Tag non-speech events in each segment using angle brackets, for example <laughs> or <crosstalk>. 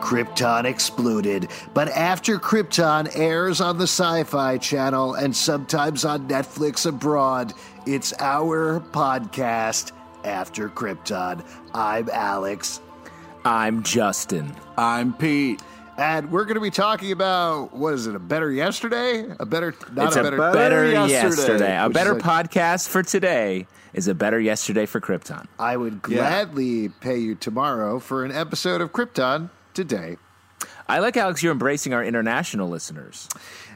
Krypton exploded, but after Krypton airs on the Sci Fi Channel and sometimes on Netflix abroad, it's our podcast, After Krypton. I'm Alex, I'm Justin. I'm Pete. and we're going to be talking about what is it, a better yesterday? A better, not it's a a better, better, yesterday, yesterday. A better like- podcast for today is a better yesterday for Krypton. I would Yeah. gladly pay you tomorrow for an episode of Krypton today. I like Alex. You're embracing our international listeners.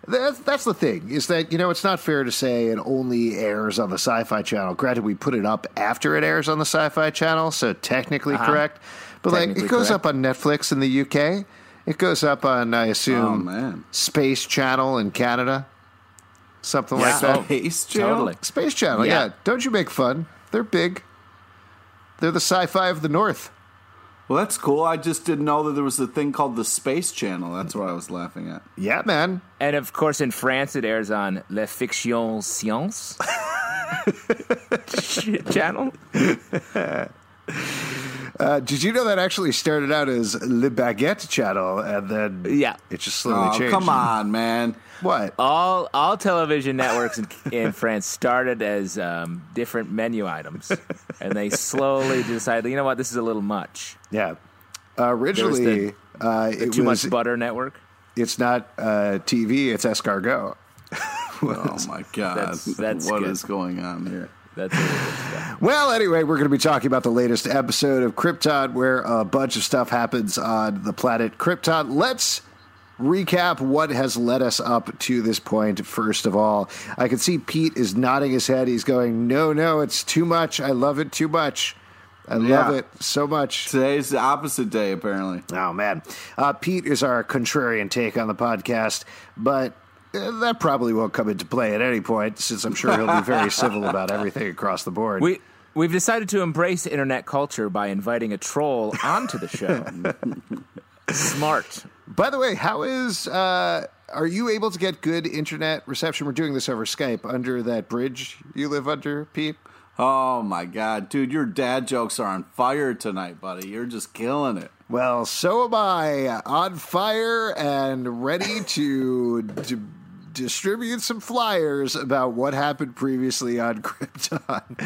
That's, that's the thing is that you know it's not fair to say it only airs on the Sci-Fi Channel. Granted, we put it up after it airs on the Sci-Fi Channel, so technically Uh-huh. correct. But like it goes correct. up on Netflix in the UK. It goes up on I Oh assume man, Space Channel in Canada, something Yeah. like that. Oh, Space Channel. Totally. Space Channel, yeah. Yeah. Don't you make fun? They're big. They're the Sci-Fi of the North. Well, that's cool. I just didn't know that there was a thing called the Space Channel. That's what I was laughing at. Yeah, man. And of course, in France, it airs on Le Fiction Science <laughs> channel. <laughs> Uh, did you know that actually started out as Le Baguette Channel, and then Yeah. it just slowly Oh, changed? come on, man. What? All all television networks in, in France started as um, different menu items, and they slowly decided, you know what, this is a little much. Yeah. Uh, originally, the- uh, it Too was. much butter network. It's not uh, TV. It's escargot. <laughs> Oh my god, That's- that's what good. is going on here? That's really good stuff. Well, anyway, we're going to be talking about the latest episode of Krypton, where a bunch of stuff happens on the planet Krypton. Let's recap what has led us up to this point. First of all, I can see Pete is nodding his head. He's going, "No, no, it's too much. I love it too much. I love it so much." Today's the opposite day, apparently. Oh man, uh, Pete is our contrarian take on the podcast, but uh, that probably won't come into play at any point, since I'm sure he'll be very <laughs> civil about everything across the board. We we've decided to embrace internet culture by inviting a troll onto the show. <laughs> Smart. By the way, how is? Uh, are you able to get good internet reception? We're doing this over Skype under that bridge you live under, Pete. Oh my god, dude, your dad jokes are on fire tonight, buddy. You're just killing it. Well, so am I, on fire and ready to. to distribute some flyers about what happened previously on <laughs> Krypton.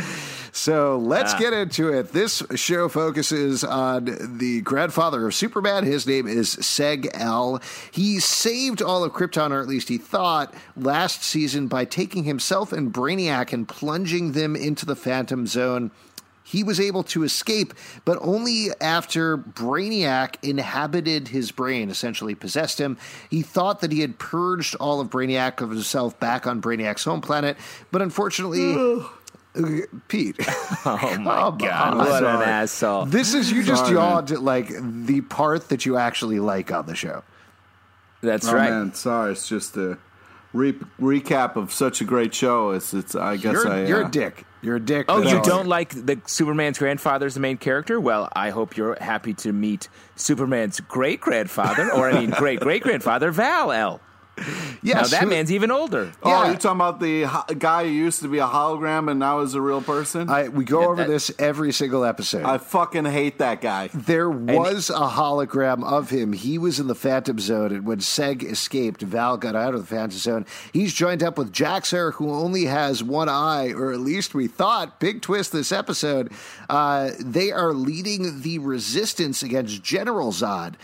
So let's Ah. get into it. This show focuses on the grandfather of Superman. His name is Seg El. He saved all of Krypton, or at least he thought, last season by taking himself and Brainiac and plunging them into the Phantom Zone. He was able to escape, but only after Brainiac inhabited his brain, essentially possessed him. He thought that he had purged all of Brainiac of himself back on Brainiac's home planet, but unfortunately, Pete. <laughs> Oh my Come god! on. What an asshole! This is you just Sorry, man. yawned at like the part that you actually like on the show. That's Oh right. man, sorry. It's just a re- recap of such a great show. It's, it's. I guess You're, I. you're uh, a dick. You're a dick. Oh, you don't like the Superman's grandfather as the main character? Well, I hope you're happy to meet Superman's great grandfather, or I mean, <laughs> great great grandfather Val El. Now Yes, that who- man's even older. Oh, Yeah. you're talking about the ho- guy who used to be a hologram and now is a real person? I, I, we go Yeah, over that- this every single episode. I fucking hate that guy. There was a hologram of him. He was in the Phantom Zone, and when Seg escaped, Val got out of the Phantom Zone. He's joined up with Jax-Ur, who only has one eye, or at least we thought. Big twist this episode. Uh, they are leading the resistance against General Zod.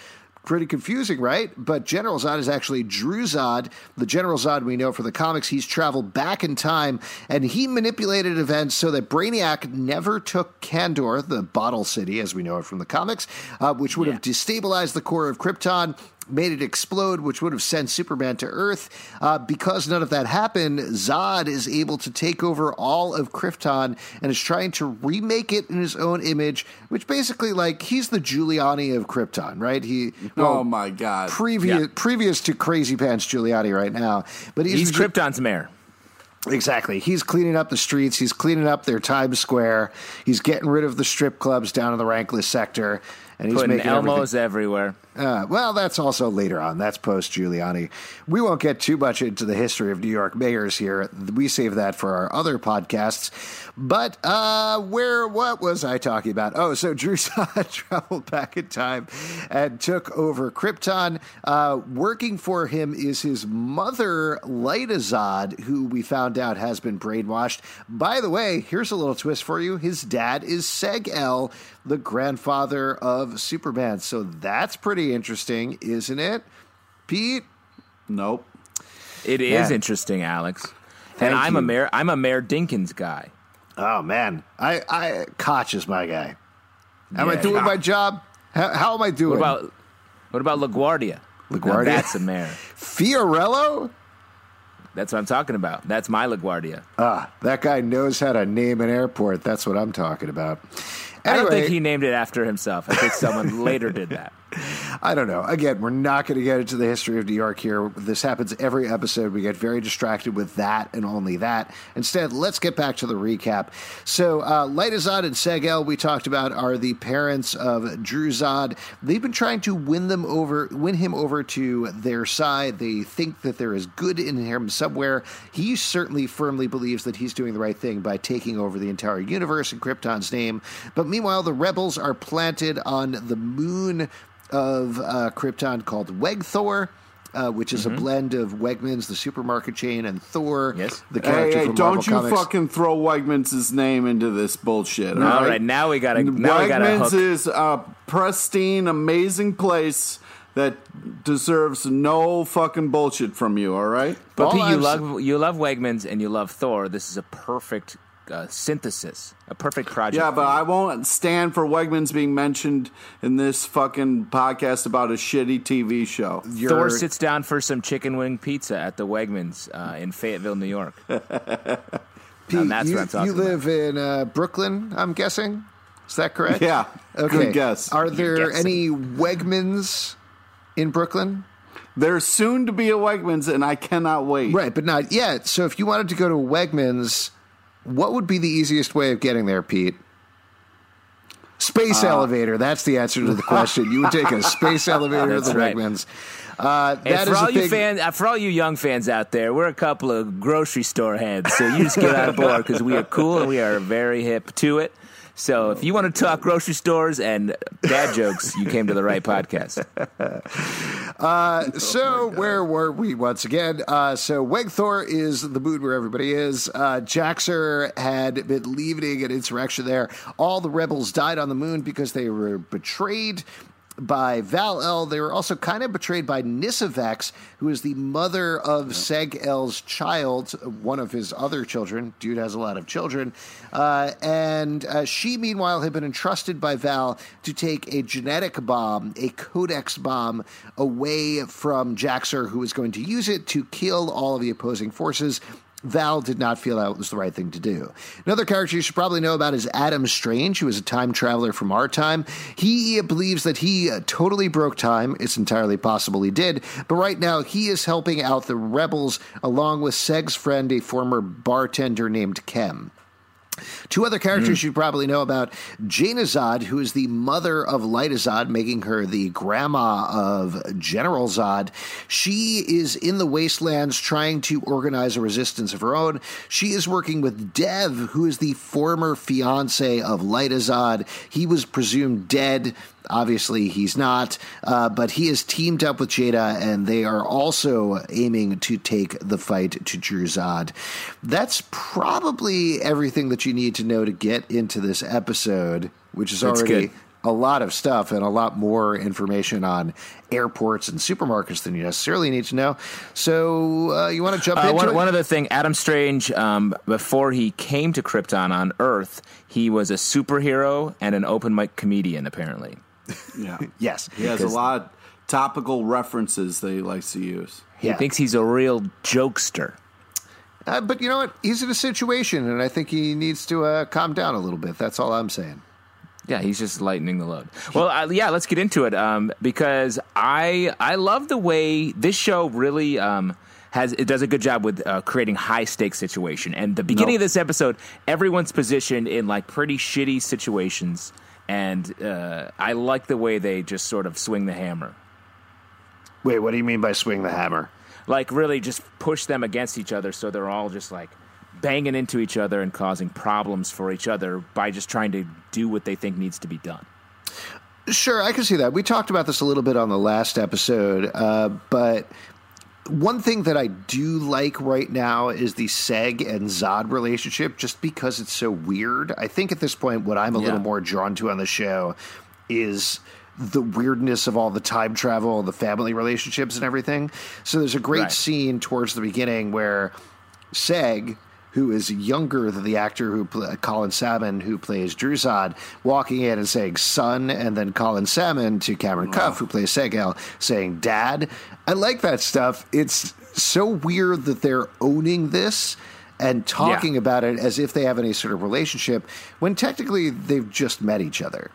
Pretty confusing, right? But General Zod is actually Dru-Zod, the General Zod we know from the comics. He's traveled back in time and he manipulated events so that Brainiac never took Kandor, the bottle city, as we know it from the comics, uh, which would Yeah. have destabilized the core of Krypton. Made it explode, which would have sent Superman to Earth. Uh, because none of that happened, Zod is able to take over all of Krypton and is trying to remake it in his own image, which basically, like, he's the Giuliani of Krypton, right? He, well, oh my god. previous Yeah. previous to Crazy Pants Giuliani right now, but he's, He's Krypton's mayor. Exactly. He's cleaning up the streets. He's cleaning up their Times Square. He's getting rid of the strip clubs down in the Rankless sector, and he's Putting making everything- Elmos everywhere. Uh, well, that's also later on. That's post Giuliani. We won't get too much into the history of New York mayors here. We save that for our other podcasts. But uh, where? What was I talking about? Oh, so Dru <laughs> traveled back in time and took over Krypton. Uh, working for him is his mother, Lyta Zod, who we found out has been brainwashed. By the way, here's a little twist for you. His dad is Seg El, the grandfather of Superman. So that's pretty interesting, isn't it, Pete? Nope. It is Yeah. interesting, Alex. Thank and I'm a Mayor I'm a Mayor Dinkins guy. Oh man, I, I Koch is my guy. Am I Yeah. doing my job? How, how am I doing? What about what about LaGuardia? Now LaGuardia? that's a mayor. Fiorello? That's what I'm talking about. That's my LaGuardia. Ah, that guy knows how to name an airport. That's what I'm talking about. I don't think he named it after himself. I think someone <laughs> later did that. I don't know. Again, we're not going to get into the history of New York here. This happens every episode. We get very distracted with that and only that. Instead, let's get back to the recap. So, uh, Lyta Zod and Seg-El, we talked about, are the parents of Dru-Zod. They've been trying to win them over, win him over to their side. They think that there is good in him somewhere. He certainly firmly believes that he's doing the right thing by taking over the entire universe in Krypton's name. But meanwhile, the rebels are planted on the moon of uh, Krypton called Wegthor, uh, which is a blend of Wegmans, the supermarket chain, and Thor, Yes. the Hey, character hey, from don't you Comics. fucking throw Wegmans' name into this bullshit. All right, now we gotta now we gotta Wegmans hook. is a pristine, amazing place that deserves no fucking bullshit from you. All right. But All Pete, you I'm love you love Wegmans and you love Thor. This is a perfect uh, synthesis, a perfect project. Yeah, but. I won't stand for Wegmans being mentioned in this fucking podcast about a shitty TV show. You're- Thor sits down for some chicken wing pizza at the Wegmans uh, in Fayetteville, New York. <laughs> Pete, that's you, what I'm talking you live in uh, Brooklyn, I'm guessing. Is that correct? Yeah, Okay. good guess. Are there any Wegmans in Brooklyn? There's soon to be a Wegmans, and I cannot wait. Right, but not yet. So if you wanted to go to Wegmans, what would be the easiest way of getting there, Pete? Space Uh, elevator. That's the answer to the question. You would take a space <laughs> elevator the right. Wegmans. Uh, And for is all you fans, uh, for all you young fans out there, we're a couple of grocery store heads. So you just get on board because we are cool and we are very hip to it. So if you want to talk grocery stores and dad jokes, you came to the right podcast. <laughs> <laughs> So where were we once again? Uh, so Wegthor is the mood where everybody is. Uh, Jax-Ur had been leading an insurrection there. All the rebels died on the moon because they were betrayed by Val-El. They were also kind of betrayed by Nyssa-Vex, who is the mother of Seg-El's child, one of his other children. Dude has a lot of children. Uh, and uh, she, meanwhile, had been entrusted by Val to take a genetic bomb, a codex bomb, away from Jax-Ur, who was going to use it to kill all of the opposing forces. Val did not feel that was the right thing to do. Another character you should probably know about is Adam Strange, who is a time traveler from our time. He believes that he uh, totally broke time. It's entirely possible he did, but right now he is helping out the rebels along with Seg's friend, a former bartender named Kem. Two other characters you probably know about Jayna Zod, who is the mother of Lyta Zod, making her the grandma of General Zod. She is in the wastelands trying to organize a resistance of her own. She is working with Dev, who is the former fiance of Lyta Zod. He was presumed dead. Obviously, he's not, uh, but he is teamed up with Jada, and they are also aiming to take the fight to Dru-Zod. That's probably everything that you need to know to get into this episode, which is already a lot of stuff and a lot more information on airports and supermarkets than you necessarily need to know. So uh, you want to jump Uh, into one, it? one other thing, Adam Strange, um, before he came to Krypton on Earth, he was a superhero and an open mic comedian, apparently. Yeah. <laughs> yes, He has a lot of topical references that he likes to use. He Yeah. thinks he's a real jokester. Uh, but you know what? He's in a situation, and I think he needs to uh, calm down a little bit. That's all I'm saying. Yeah, he's just lightening the load. Well, uh, yeah, let's get into it um, because I I love the way this show really um, has it does a good job with uh, creating high stakes situation. And the beginning Nope. of this episode, everyone's positioned in like pretty shitty situations, and uh, I like the way they just sort of swing the hammer. Wait, what do you mean by swing the hammer? Like really just push them against each other so they're all just like banging into each other and causing problems for each other by just trying to do what they think needs to be done. Sure, I can see that. We talked about this a little bit on the last episode, uh, but one thing that I do like right now is the Seg and Zod relationship, just because it's so weird. I think at this point, what I'm a little more drawn to on the show is the weirdness of all the time travel, the family relationships, and everything. So there's a great Right. scene towards the beginning where Seg, who is younger than the actor who pl- Colin Salmon, who plays Dru-Zod, walking in and saying "son," and then Colin Salmon to Cameron Cuffe, who plays Seg-El, saying "dad." I like that stuff. It's so weird that they're owning this and talking Yeah. about it as if they have any sort of relationship when technically they've just met each other.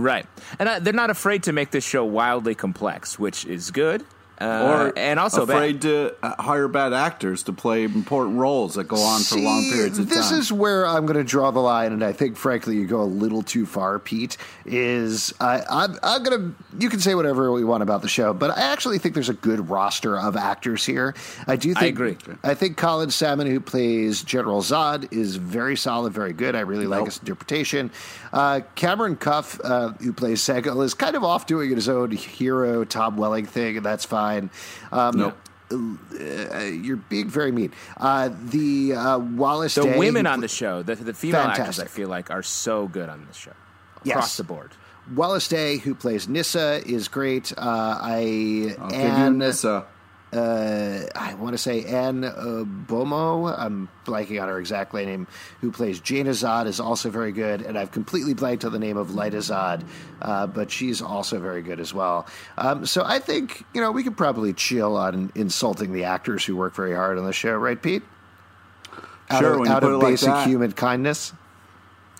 Right. And I, they're not afraid to make this show wildly complex, which is good. Uh, or and also bad. afraid to uh, hire bad actors to play important roles that go on for long periods of this time. is where I'm going to draw the line, and I think, frankly, you go a little too far, Pete. Is I, I'm, I'm going to. You can say whatever we want about the show, but I actually think there's a good roster of actors here. I do. think agree. I think Colin Salmon, who plays General Zod, is very solid, very good. I really like his interpretation. Uh, Cameron Cuffe, uh, who plays Seg-El, is kind of off doing his own hero Tom Welling thing, and that's fine. Um, Nope. uh, you're being very mean. Uh, the uh, Wallis Day the Day, women on the show, the, the female actors, I feel like, are so good on this show. Yes. Across the board. Wallis Day, who plays Nyssa, is great. Uh, I I'll give you Nyssa. Uh, I want to say Anne uh, Bomo. I'm blanking on her exact name. Who plays Jayna Zod is also very good, and I've completely blanked on the name of Lyta Zod, uh, but she's also very good as well. Um, so I think you know we could probably chill on insulting the actors who work very hard on the show, right, Pete? Out Sure, of, when you out put of it like basic that. human kindness.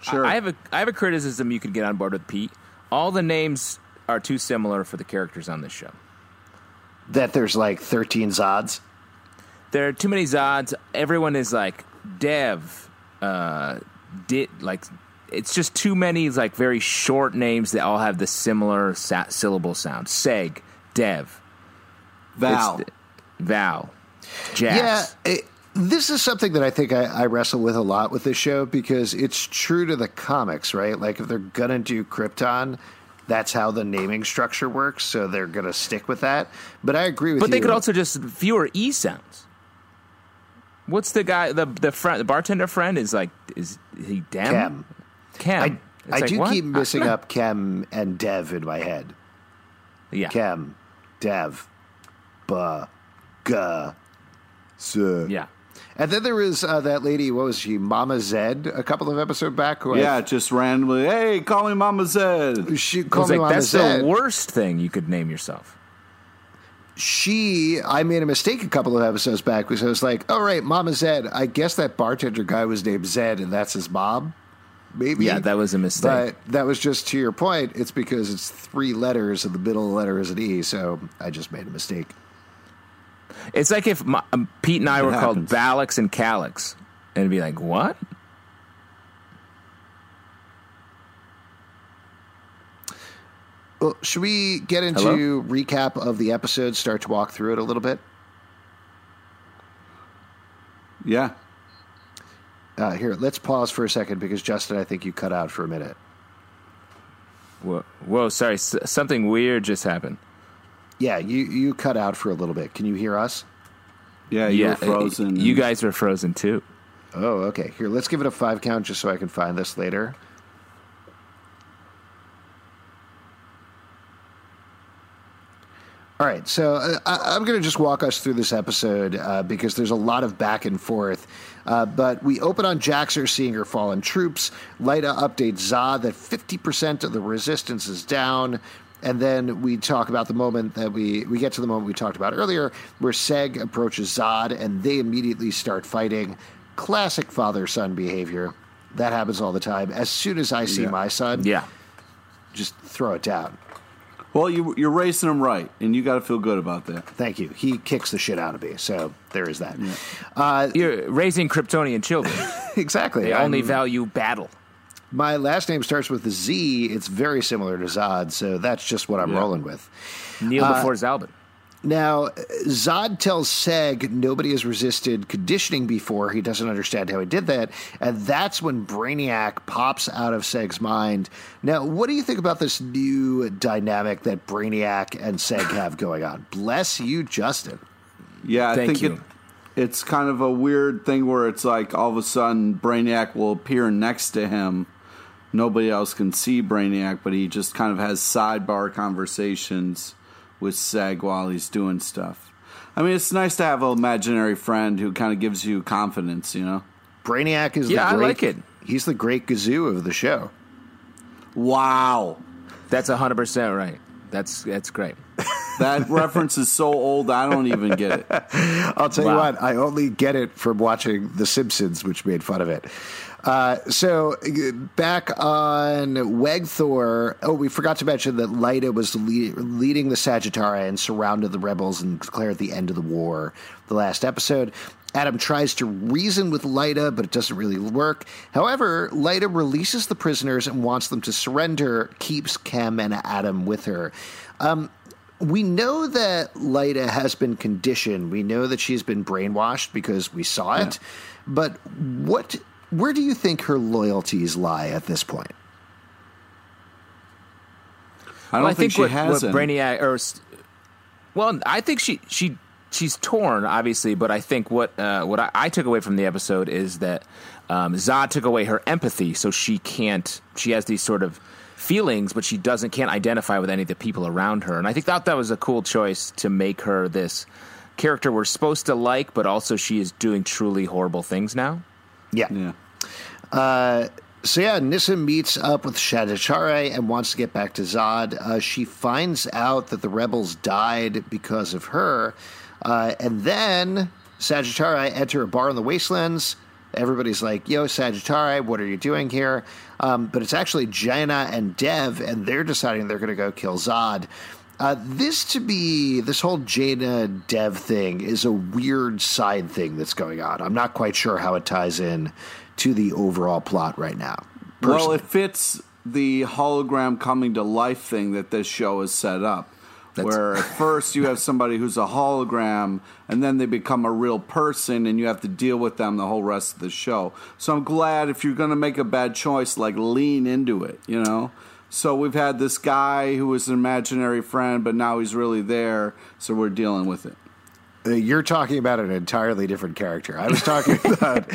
Sure. I have a I have a criticism you could get on board with Pete. All the names are too similar for the characters on this show. That there's like 13 Zods. There are too many Zods. Everyone is like Dev, uh, Dit, like it's just too many like very short names that all have the similar sa- syllable sound. Seg, Dev, Val. It's- Val, Jax. Yeah, it, this is something that I think I, I wrestle with a lot with this show because it's true to the comics, right? Like if they're gonna do Krypton, that's how the naming structure works, so they're gonna stick with that. But I agree with But you. they could also just fewer e sounds. What's the guy? The the friend, the bartender friend is like is he Dem? Kem. Kem. I, I like, do what? keep <laughs> missing up Kem and Dev in my head. Yeah. Kem, Dev, Ba, Ga, Sir. Yeah. And then there was uh, that lady, what was she, Mama Zed, a couple of episodes back. Who I- yeah, just randomly. Hey, call me Mama Zed. she I called me like, Mama that's Zed. the worst thing you could name yourself. she I made a mistake a couple of episodes back because I was like, "All right, Mama Zed. I guess that bartender guy was named Zed, and that's his mom." Maybe, Yeah, that was a mistake. But that was just to your point. It's because it's three letters, and the middle letter is an E. So I just made a mistake. It's like if my, um, Pete and I It were happens. called Balix and Calix, and it'd be like, what? Well, should we get into Hello? recap of the episode? Start to walk through it a little bit. Yeah. Uh, here, let's pause for a second because Justin, I think you cut out for a minute. Whoa, whoa sorry, s- something weird just happened. Yeah, you you cut out for a little bit. Can you hear us? Yeah, you yeah, frozen. You guys were frozen too. Oh, okay. Here, let's give it a five count just so I can find this later. All right, so uh, I, am going to just walk us through this episode uh, because there's a lot of back and forth. Uh, but we open on Jax-Ur seeing her fallen troops. Lyta updates Zah that 50% of the resistance is down. And then we talk about the moment that we we get to the moment we talked about earlier, where Seg approaches Zod, and they immediately start fighting. Classic father son behavior. That happens all the time. As soon as I see Yeah. my son, Yeah. just throw it down. Well, you, you're racing him right, and you got to feel good about that. Thank you. He kicks the shit out of me. So there is that. Uh, You're raising Kryptonian children. <laughs> exactly. They I'm- only value battle. My last name starts with a Z. It's very similar to Zod, so that's just what I'm Yeah. rolling with. Kneel Uh, before Zalben. Now, Zod tells Seg nobody has resisted conditioning before. He doesn't understand how he did that. And that's when Brainiac pops out of Seg's mind. Now, what do you think about this new dynamic that Brainiac and Seg have going on? Bless you, Justin. Yeah, I Thank think you. It, it's kind of a weird thing where it's like all of a sudden Brainiac will appear next to him. Nobody else can see Brainiac, but he just kind of has sidebar conversations with Seg while he's doing stuff. I mean, it's nice to have an imaginary friend who kind of gives you confidence, you know? Brainiac is Yeah, I the great, like it. He's the great gazoo of the show. Wow. That's 100% right. That's that's great. <laughs> That reference is so old, I don't even get it. <laughs> I'll tell you what, I only get it from watching The Simpsons, which made fun of it. Uh, so back on Wegthor, oh, we forgot to mention that Lyta was lead, leading the Sagittari and surrounded the rebels and declared the end of the war. The last episode, Adam tries to reason with Lyta, but it doesn't really work. However, Lyta releases the prisoners and wants them to surrender, keeps Kem and Adam with her. Um, we know that Lyta has been conditioned. We know that she's been brainwashed because we saw it. But what where do you think her loyalties lie at this point? I don't Well, I think, think, she what, has what. Brainiac or well, I think she she she's torn, obviously, but I think what uh, what I, I took away from the episode is that um, Zod took away her empathy, so she can't. She has these sort of feelings, but she doesn't can't identify with any of the people around her, and I think that that was a cool choice to make her this character we're supposed to like, but also she is doing truly horrible things now. Yeah. Yeah. So yeah, Nyssa meets up with Shadachare and wants to get back to Zod. Uh, she finds out that the rebels died because of her, uh, and then Sagittari enter a bar in the wastelands. Everybody's like, "Yo, Sagittari, what are you doing here?" Um, but it's actually Jayna and Dev, and they're deciding they're going to go kill Zod. Uh, this to be this whole Jayna Dev thing is a weird side thing that's going on. I'm not quite sure how it ties in to the overall plot right now. Well, it fits the hologram coming to life thing that this show has set up. where at <laughs> first you have somebody who's a hologram and then they become a real person and you have to deal with them the whole rest of the show. So I'm glad if you're going to make a bad choice, like lean into it, you know? So we've had this guy who was an imaginary friend, but now he's really there, so we're dealing with it. Uh, you're talking about an entirely different character. I was talking <laughs> about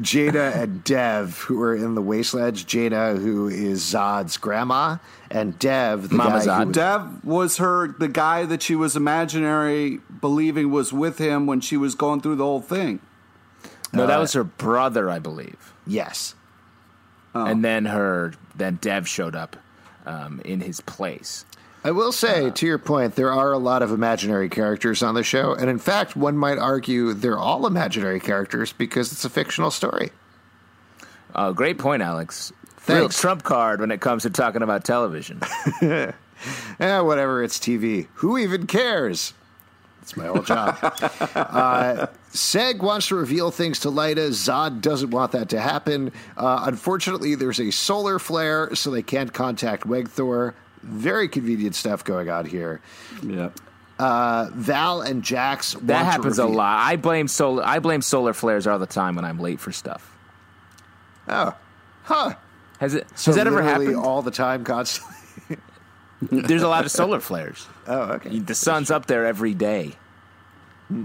Jada and Dev, who are in the Wastelands. Jada, who is Zod's grandma, and Dev, the Mama guy Zod. who Dev was her the guy that she was imaginary believing was with him when she was going through the whole thing. No, that was her brother, I believe. yes, And then her, then Dev showed up um, in his place. I will say, to your point, there are a lot of imaginary characters on the show, and in fact, one might argue they're all imaginary characters because it's a fictional story. Oh, great point, Alex. Real trump card when it comes to talking about television. <laughs> Eh, whatever, it's TV. Who even cares? It's my old job. <laughs> uh, Seg wants to reveal things to Lyta. Zod doesn't want that to happen. Uh, unfortunately, there's a solar flare, so they can't contact Wegthor. Very convenient stuff going on here. Yeah. Uh, Val and Jax. That happens a lot. I blame solar. I blame solar flares all the time when I'm late for stuff. Oh, huh. Has it? So has that ever happened? all the time, constantly. <laughs> There's a lot of solar flares. Oh, okay. The sun's up there every day,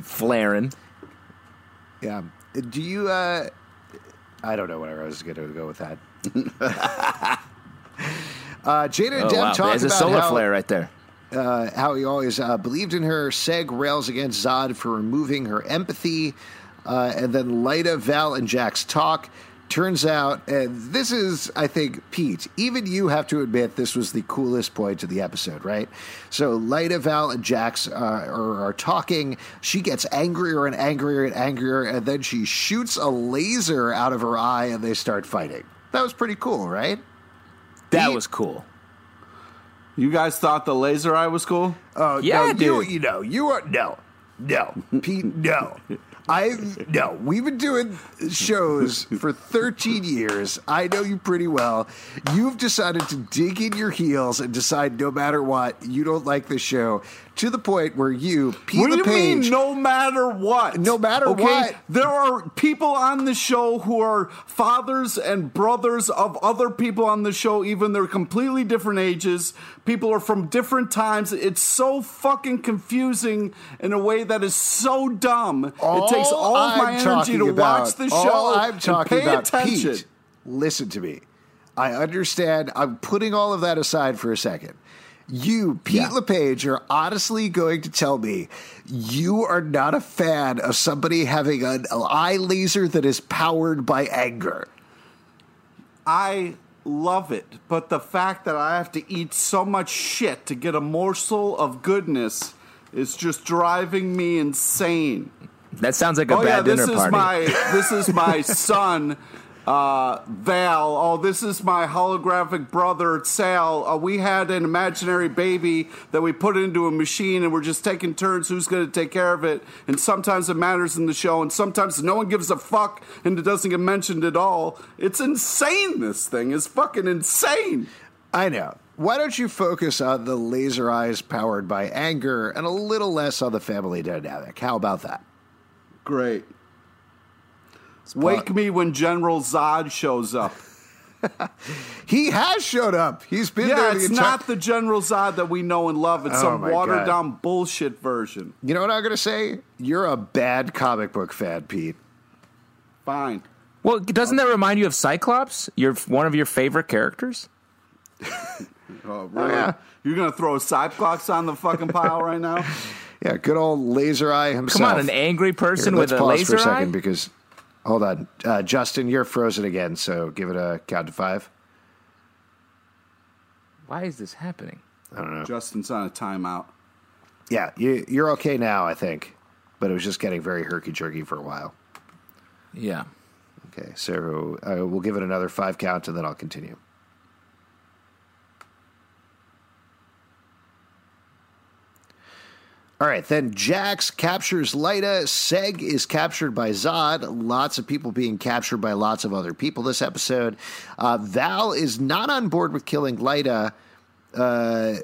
flaring. Yeah. Do you? Uh, I don't know where I was going to go with that. <laughs> uh, Jada and Oh Deb wow, talk there's a solar how, flare right there. uh, how he always uh, believed in her. Seg rails against Zod for removing her empathy. Uh, and then Lyta, Val, and Jax talk. Turns out, and this is, I think, Pete, even you have to admit this was the coolest point of the episode, right? So Lyta, Val, and Jax uh, are, are talking. She gets angrier and angrier and angrier, and then she shoots a laser out of her eye, and they start fighting. That was pretty cool, right? That Pete? was cool. You guys thought the laser eye was cool? Oh Yeah, no, you dude. you know you are no no Pete no. <laughs> I no. We've been doing shows for 13 years. I know you pretty well. You've decided to dig in your heels and decide no matter what you don't like the show to the point where you Pete What do you LePage, mean, no matter what? No matter what. There are people on the show who are fathers and brothers of other people on the show, even they're completely different ages. People are from different times. It's so fucking confusing in a way that is so dumb. it takes all of my I'm energy to about- watch the all show I'm talking pay about, attention. Pete, listen to me. I understand. I'm putting all of that aside for a second. You, Pete Yeah. LePage, are honestly going to tell me you are not a fan of somebody having an eye laser that is powered by anger. I love it, but the fact that I have to eat so much shit to get a morsel of goodness is just driving me insane. That sounds like a oh yeah, bad this dinner is party. my this is my <laughs> son, uh, Val. Oh, this is my holographic brother Sal. Uh, we had an imaginary baby that we put into a machine, and we're just taking turns who's going to take care of it. And sometimes it matters in the show, and sometimes no one gives a fuck, and it doesn't get mentioned at all. It's insane. This thing is fucking insane. I know. Why don't you focus on the laser eyes powered by anger and a little less on the family dynamic? How about that? Great. Wake me when General Zod shows up. <laughs> He has showed up. He's been Yeah, there the it's entire not the General Zod that we know and love. It's Oh some watered God. down bullshit version. You know what I'm going to say? You're a bad comic book fan, Pete. Fine. well, doesn't that remind you of Cyclops? You're one of your favorite characters. <laughs> Oh, oh, really? yeah. You're gonna throw Cyclops on the fucking pile right now? <laughs> Yeah, good old Laser Eye himself. Come on, an angry person Here, with let's a pause laser for a second eye. because, hold on. Uh, Justin, you're frozen again, so give it a count to five. Why is this happening? I don't know. Justin's on a timeout. Yeah, you, you're okay now, I think. But it was just getting very herky jerky for a while. Yeah. Okay, so uh, we'll give it another five count and then I'll continue. All right, then Jax captures Lyta. Seg is captured by Zod. Lots of people being captured by lots of other people this episode. Uh, Val is not on board with killing Lyta. Uh,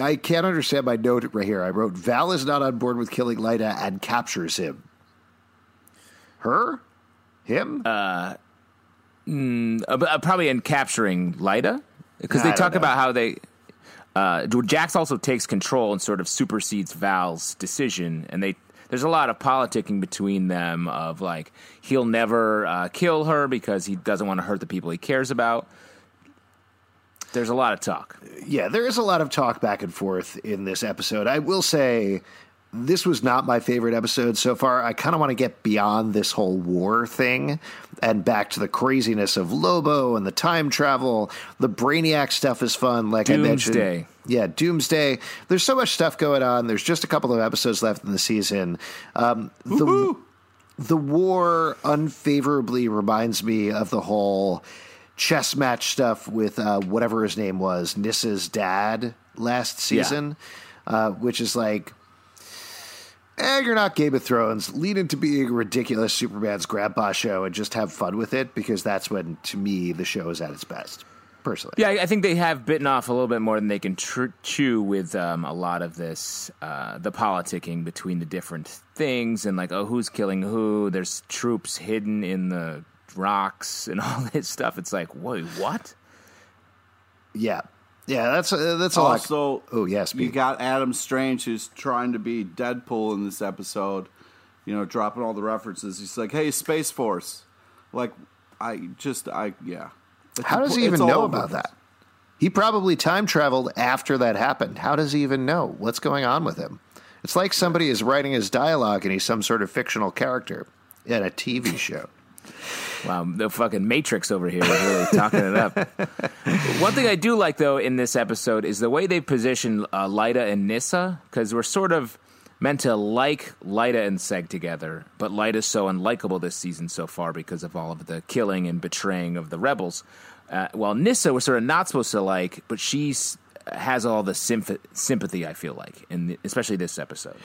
I can't understand my note right here. I wrote Val is not on board with killing Lyta and captures him. Her? Him? Uh, but, uh, probably in capturing Lyta because they talk know. about how they. Uh, Jax also takes control and sort of supersedes Val's decision, and they there's a lot of politicking between them of like he'll never uh, kill her because he doesn't want to hurt the people he cares about. There's a lot of talk. yeah, there is a lot of talk back and forth in this episode. I will say this was not my favorite episode so far. I kind of want to get beyond this whole war thing and back to the craziness of Lobo and the time travel. The Brainiac stuff is fun, like I mentioned. Doomsday. Yeah, Doomsday. There's so much stuff going on. There's just a couple of episodes left in the season. Um, the the war unfavorably reminds me of the whole chess match stuff with uh, whatever his name was, Nyssa's dad last season, uh, which is like, eh, you're not Game of Thrones. Lead into being a ridiculous Superman's grandpa show and just have fun with it because that's when, to me, the show is at its best. Personally, Yeah, I I think they have bitten off a little bit more than they can tr- chew with um, a lot of this, uh, the politicking between the different things and like, oh, who's killing who? There's troops hidden in the rocks and <laughs> all this stuff. It's like, wait, what? yeah, yeah. That's uh, that's a lot. Also, Oh yes, you got Adam Strange who's trying to be Deadpool in this episode. You know, dropping all the references. He's like, "Hey, Space Force," like I just, I yeah. It's How does he even know about that? He probably time traveled after that happened. How does he even know what's going on with him? It's like somebody is writing his dialogue and he's some sort of fictional character in a TV show. Wow, the fucking Matrix over here is really talking it up. <laughs> One thing I do like though in this episode is the way they position uh, Lyta and Nyssa because we're sort of meant to like Lyta and Seg together, but Lyta's so unlikable this season so far because of all of the killing and betraying of the rebels. Uh, while Nyssa we're sort of not supposed to like, but she's has all the symph- sympathy. I feel like, in especially this episode.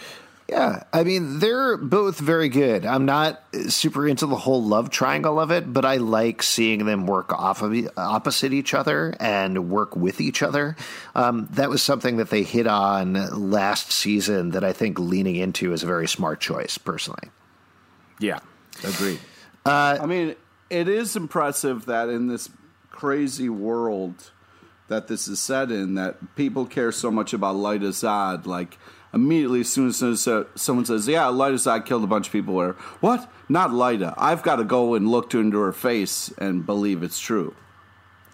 Yeah, I mean, they're both very good. I'm not super into the whole love triangle of it, but I like seeing them work off of opposite each other and work with each other. Um, that was something that they hit on last season that I think leaning into is a very smart choice, personally. Yeah, agreed. Uh, I mean, it is impressive that in this crazy world that this is set in, that people care so much about Lyta Zod, like immediately as soon as someone says, "Yeah, Lyta Zod killed a bunch of people," or "What? Not Lyta." I've got to go and look into her face and believe it's true.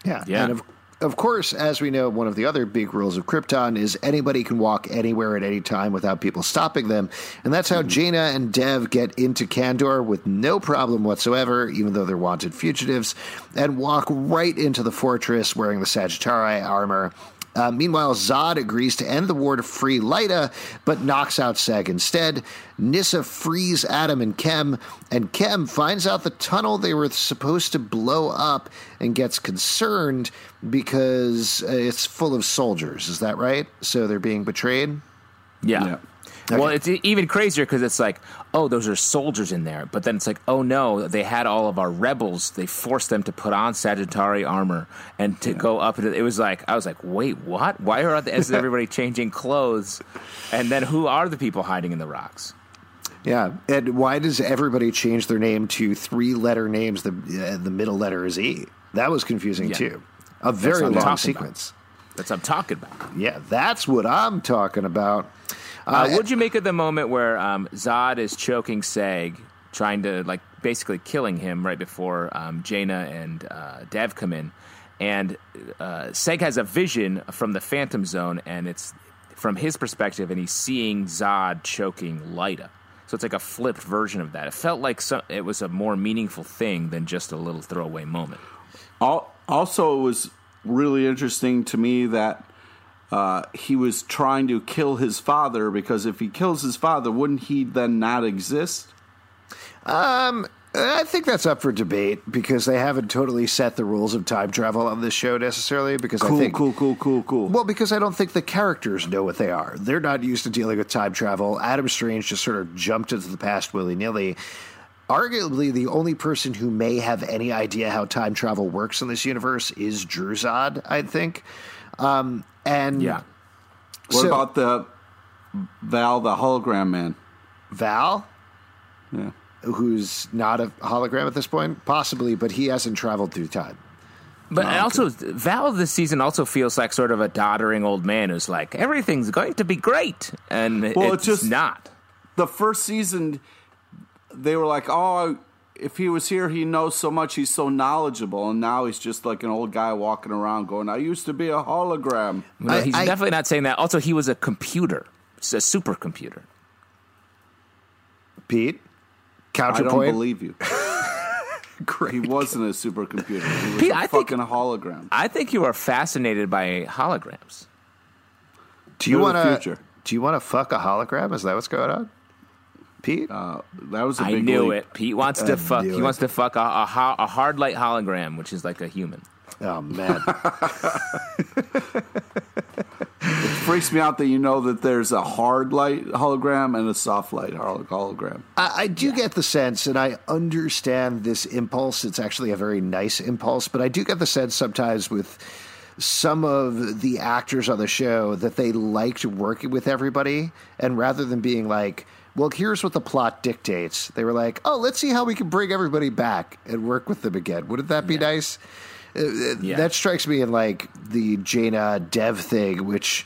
Yeah, yeah. And of, of course, as we know, one of the other big rules of Krypton is anybody can walk anywhere at any time without people stopping them, and that's how mm-hmm. Jayna and Dev get into Kandor with no problem whatsoever, even though they're wanted fugitives, and walk right into the fortress wearing the Sagittari armor uh, meanwhile, Zod agrees to end the war to free Lyta, but knocks out Seg instead. Nyssa frees Adam and Kem, and Kem finds out the tunnel they were supposed to blow up and gets concerned because uh, it's full of soldiers. Is that right? So they're being betrayed? yeah. yeah. Okay. Well, it's even crazier because it's like, oh, those are soldiers in there. But then it's like, oh no, they had all of our rebels. They forced them to put on Sagittari armor and to yeah. go up. It was like, I was like, wait, what? Why are the, is everybody <laughs> changing clothes? And then who are the people hiding in the rocks? Yeah, and why does everybody change their name to three letter names? The uh, the middle letter is E. That was confusing yeah. too. A very long sequence. About. That's what I'm talking about. Yeah, that's what I'm talking about. Uh, uh, what'd you make of the moment where um, Zod is choking Seg, trying to like basically killing him right before um, Jayna and uh, Dev come in, and uh, Seg has a vision from the Phantom Zone, and it's from his perspective, and he's seeing Zod choking Lyta. So it's like a flipped version of that. It felt like some, it was a more meaningful thing than just a little throwaway moment. Also, it was really interesting to me that uh, he was trying to kill his father because if he kills his father, wouldn't he then not exist? Um, I think that's up for debate because they haven't totally set the rules of time travel on this show necessarily. Because cool, I think cool, cool, cool, cool. Well, because I don't think the characters know what they are. They're not used to dealing with time travel. Adam Strange just sort of jumped into the past willy nilly. Arguably, the only person who may have any idea how time travel works in this universe is Dru-Zod. I think. Um, and yeah, what so, about the Val, the hologram man? Val, yeah, who's not a hologram at this point, possibly, but he hasn't traveled through time. But oh, also, okay. Val this season also feels like sort of a doddering old man who's like, everything's going to be great, and well, it's, it's just not. The first season, they were like, "Oh, if he was here, he knows so much. He's so knowledgeable, and now he's just like an old guy walking around going, "I used to be a hologram." No, I, he's I, definitely not saying that. Also, he was a computer, it's a supercomputer. Pete, counterpoint. I don't believe you. <laughs> Great. He wasn't a supercomputer. He was Pete, a I fucking think, hologram. I think you are fascinated by holograms. Do you want to? Do you want to fuck a hologram? Is that what's going on? Pete? Uh, that was a I knew leap. it. Pete wants to fuck. He it. wants to fuck a, a, a hard light hologram, which is like a human. Oh man. it freaks me out that you know that there's a hard light hologram and a soft light hologram. I, I do yeah. get the sense, and I understand this impulse. It's actually a very nice impulse, but I do get the sense sometimes with some of the actors on the show that they liked working with everybody, and rather than being like, well, here's what the plot dictates. They were like, oh, let's see how we can bring everybody back and work with them again. Wouldn't that be yeah. nice? Uh, uh, yeah. That strikes me in like the Jayna Dev thing, which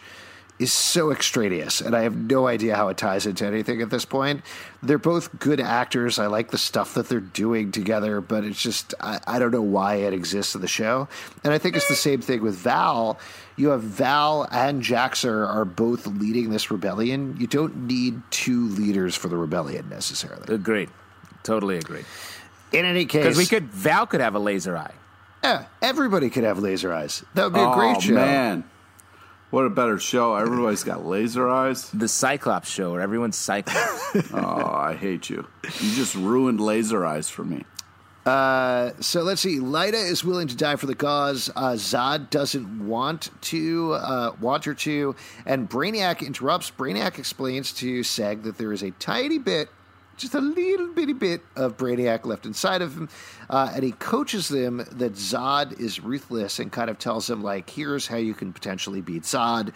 is so extraneous, and I have no idea how it ties into anything at this point. They're both good actors. I like the stuff that they're doing together, but it's just, I, I don't know why it exists in the show. And I think it's the same thing with Val. You have Val and Jax-Ur are both leading this rebellion. You don't need two leaders for the rebellion necessarily. Agreed. Totally agreed. In any case, Because we could, Val could have a laser eye. yeah, everybody could have laser eyes. That would be a oh great show. man, what a better show! Everybody's got laser eyes. The Cyclops show where everyone's Cyclops. <laughs> Oh, I hate you. You just ruined laser eyes for me. Uh, so let's see. Lyta is willing to die for the cause. Uh, Zod doesn't want to, uh, want her to, and Brainiac interrupts. Brainiac explains to Seg that there is a tiny bit, just a little bitty bit of Brainiac left inside of him, uh, and he coaches them that Zod is ruthless and kind of tells them like, "Here's how you can potentially beat Zod."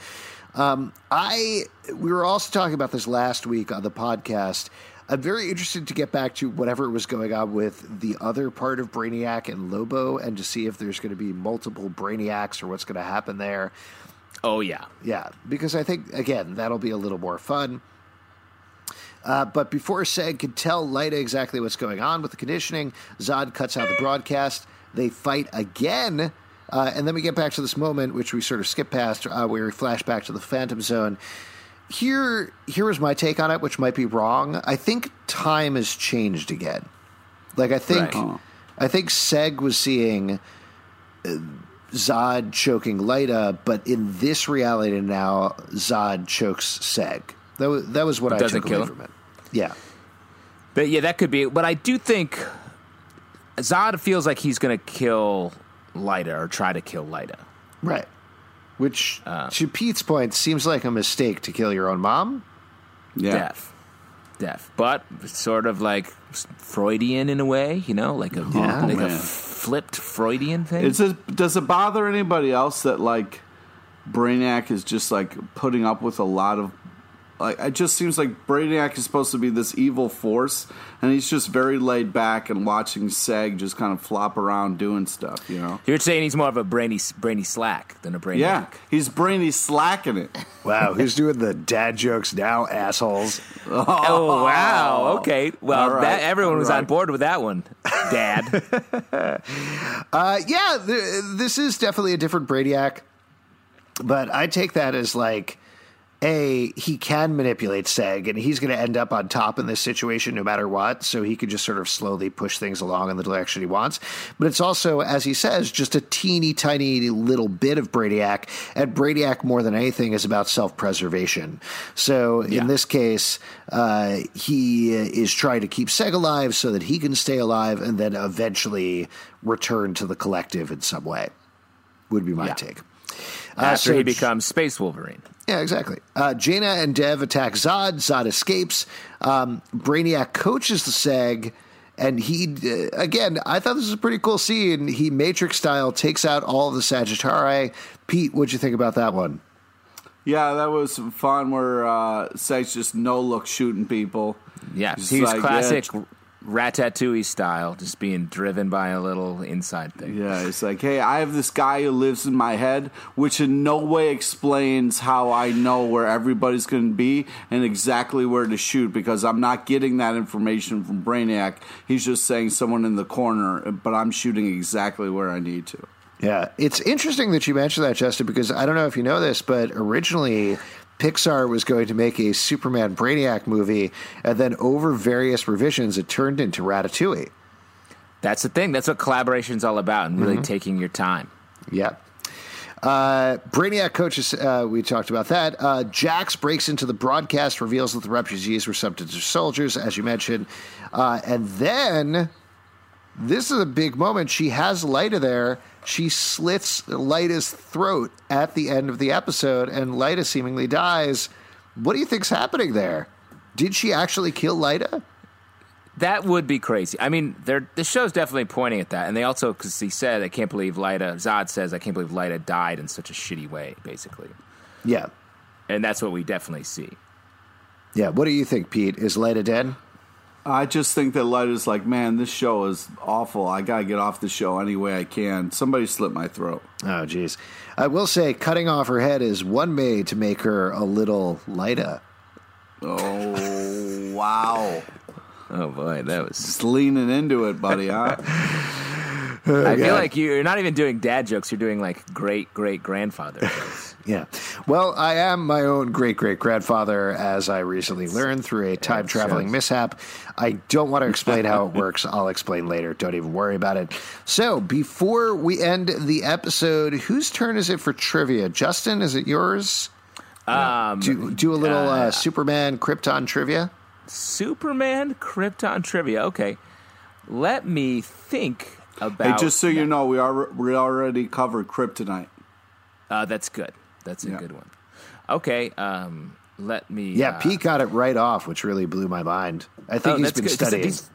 Um, I we were also talking about this last week on the podcast. I'm very interested to get back to whatever was going on with the other part of Brainiac and Lobo, and to see if there's going to be multiple Brainiacs or what's going to happen there. oh, yeah. Yeah, because I think again that'll be a little more fun. Uh, but before Seg could tell Lyta exactly what's going on with the conditioning, Zod cuts out the broadcast. They fight again, uh, and then we get back to this moment, which we sort of skip past, uh, where we flash back to the Phantom Zone. Here, here is my take on it, which might be wrong. I think time has changed again. Like I think, Right. I think Seg was seeing Zod choking Lyta, but in this reality now, Zod chokes Seg. That was that was what I Doesn't took kill away him? from it. Yeah, But yeah, that could be. But I do think Zod feels like he's going to kill Lyta or try to kill Lyta. right. Which, Uh. to Pete's point, seems like a mistake to kill your own mom. Yeah. Deaf. Deaf. But sort of like Freudian in a way, you know, like a Yeah. like a flipped Freudian thing. Is it, does it bother anybody else that like Brainiac is just like putting up with a lot of like it just seems like Brainiac is supposed to be this evil force and he's just very laid back and watching Seg just kind of flop around doing stuff, you know. You're saying he's more of a brainy brainy slack than a brainy. Yeah, he's brainy slacking it. Wow, who's doing the dad jokes now, assholes? <laughs> Oh wow. Okay. Well, All right. that everyone All was on board with that one, Dad. <laughs> Uh, yeah, th- this is definitely a different Brainiac, but I take that as like, a he can manipulate Seg, and he's going to end up on top in this situation no matter what. So he could just sort of slowly push things along in the direction he wants. But it's also, as he says, just a teeny tiny little bit of Brainiac, and Brainiac more than anything is about self preservation. So Yeah. in this case, uh, he is trying to keep Seg alive so that he can stay alive, and then eventually return to the collective in some way. Would be my Yeah. take. After so he becomes Space Wolverine. Yeah, exactly. Uh, Jayna and Dev attack Zod. Zod escapes. Um, Brainiac coaches the Seg, and he uh, again. I thought this was a pretty cool scene. He Matrix style takes out all of the Sagittari. Pete, what'd you think about that one? Yeah, that was fun where uh Seg's just no look shooting people. Yeah, Just he's like, classic yeah, Ratatouille style, just being driven by a little inside thing. Yeah, it's like, hey, I have this guy who lives in my head, which in no way explains how I know where everybody's going to be and exactly where to shoot because I'm not getting that information from Brainiac. He's just saying someone in the corner, but I'm shooting exactly where I need to. Yeah, it's interesting that you mentioned that, Justin, because I don't know if you know this, but originally Pixar was going to make a Superman Brainiac movie, and then over various revisions, it turned into Ratatouille. That's the thing. That's what collaboration's all about, and really taking your time. Yeah. Uh, Brainiac coaches, uh, we talked about that. Uh, Jax breaks into the broadcast, reveals that the refugees were subject to soldiers, as you mentioned. Uh, and then, this is a big moment. She has Lyta there. She slits Lyta's throat at the end of the episode, and Lyta seemingly dies. What do you think's happening there? Did she actually kill Lyta? That would be crazy. I mean, they're, the show's definitely pointing at that, and they also because he said, "I can't believe Lyta." Zod says, "I can't believe Lyta died in such a shitty way," basically, Yeah. and that's what we definitely see. Yeah. What do you think, Pete? Is Lyta dead? I just think that Lyta's like, man, this show is awful. I gotta get off the show any way I can. Somebody slit my throat. Oh, jeez. I will say, cutting off her head is one way to make her a little lighter. Oh wow! Oh boy, that was. Just leaning into it, buddy. Huh? <laughs> Oh, I feel like you're not even doing dad jokes. You're doing like great great grandfather jokes. Yeah. Well, I am my own great great grandfather, as I recently learned through a time traveling mishap. I don't want to explain how it <laughs> works. I'll explain later. Don't even worry about it. So, before we end the episode, whose turn is it for trivia? Justin, is it yours? Um, Do, do a little uh, Superman Krypton trivia. Superman Krypton trivia. Okay, let me think about. Hey, just so you know, we are we already covered Kryptonite. uh, that's good. That's a Yeah. good one. Okay, um, let me. Yeah, uh, Pete got it right off, which really blew my mind. I think oh, he's been good, studying. These,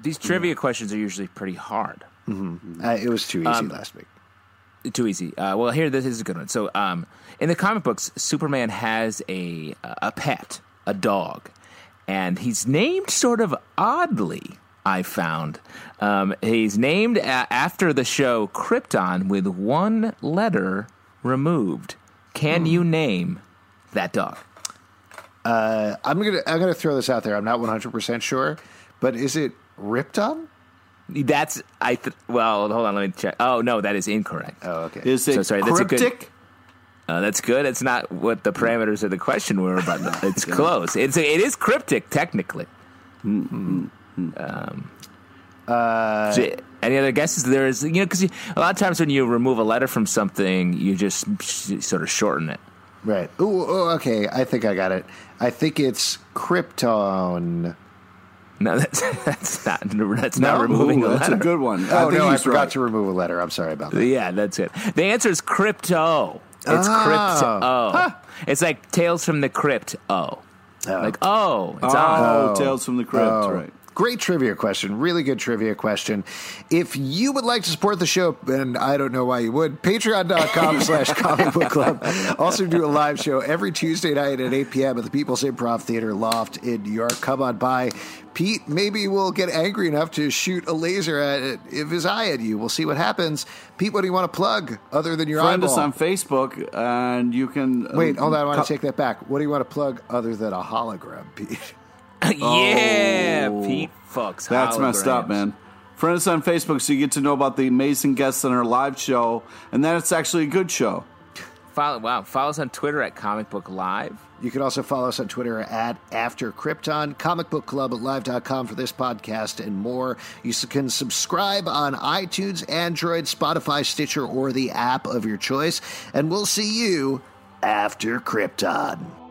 these trivia questions are usually pretty hard. Uh, it was too easy Um, last week. Too easy. Uh, well, here this is a good one. So, um, in the comic books, Superman has a a pet, a dog, and he's named sort of oddly. I found um, he's named a- after the show Krypton with one letter removed. Can hmm. you name that dog? Uh, I'm gonna I'm gonna throw this out there. I'm not 100 percent sure, but is it Ripton? That's I. Th- well, hold on. Let me check. Oh no, that is incorrect. Oh, okay. Is it So sorry, that's a good- cryptic? Uh, that's good. It's not what the parameters of the question were, but <laughs> it's close. It's it is cryptic technically. Mm, mm, mm. Um, Uh, so any other guesses? There is, you know, because a lot of times when you remove a letter from something, you just sh- sort of shorten it. right. Ooh, oh, okay. I think I got it. I think it's Krypton. No, <laughs> that's that's not that's No? not removing Ooh, a letter. that's a good one. Oh think no, I forgot right. to remove a letter. I'm sorry about that. Yeah, that's it. The answer is Krypto. It's ah. Oh. Krypto. It's like Tales from the Crypt. Oh, like oh, it's oh, on. Oh, Tales from the Crypt, Oh, right? Great trivia question. Really good trivia question. If you would like to support the show, and I don't know why you would, patreon.com <laughs> slash comic book club. Also do a live show every Tuesday night at 8 p.m. at the People's Improv Theater Loft in New York. Come on by. Pete maybe we'll get angry enough to shoot a laser at it if his eye at you. We'll see what happens. Pete, what do you want to plug other than your Friend eyeball? us on Facebook, and you can Wait, um, hold on. I want to take that back. What do you want to plug other than a hologram, Pete? <laughs> <laughs> yeah, Oh. Pete fucks. That's messed up, man. Friend us on Facebook so you get to know about the amazing guests on our live show, and then it's actually a good show. Follow, wow, follow us on Twitter at Comic Book Live. You can also follow us on Twitter at After Krypton, Comic Book Club at live.com for this podcast and more. You can subscribe on iTunes, Android, Spotify, Stitcher, or the app of your choice. And we'll see you after Krypton.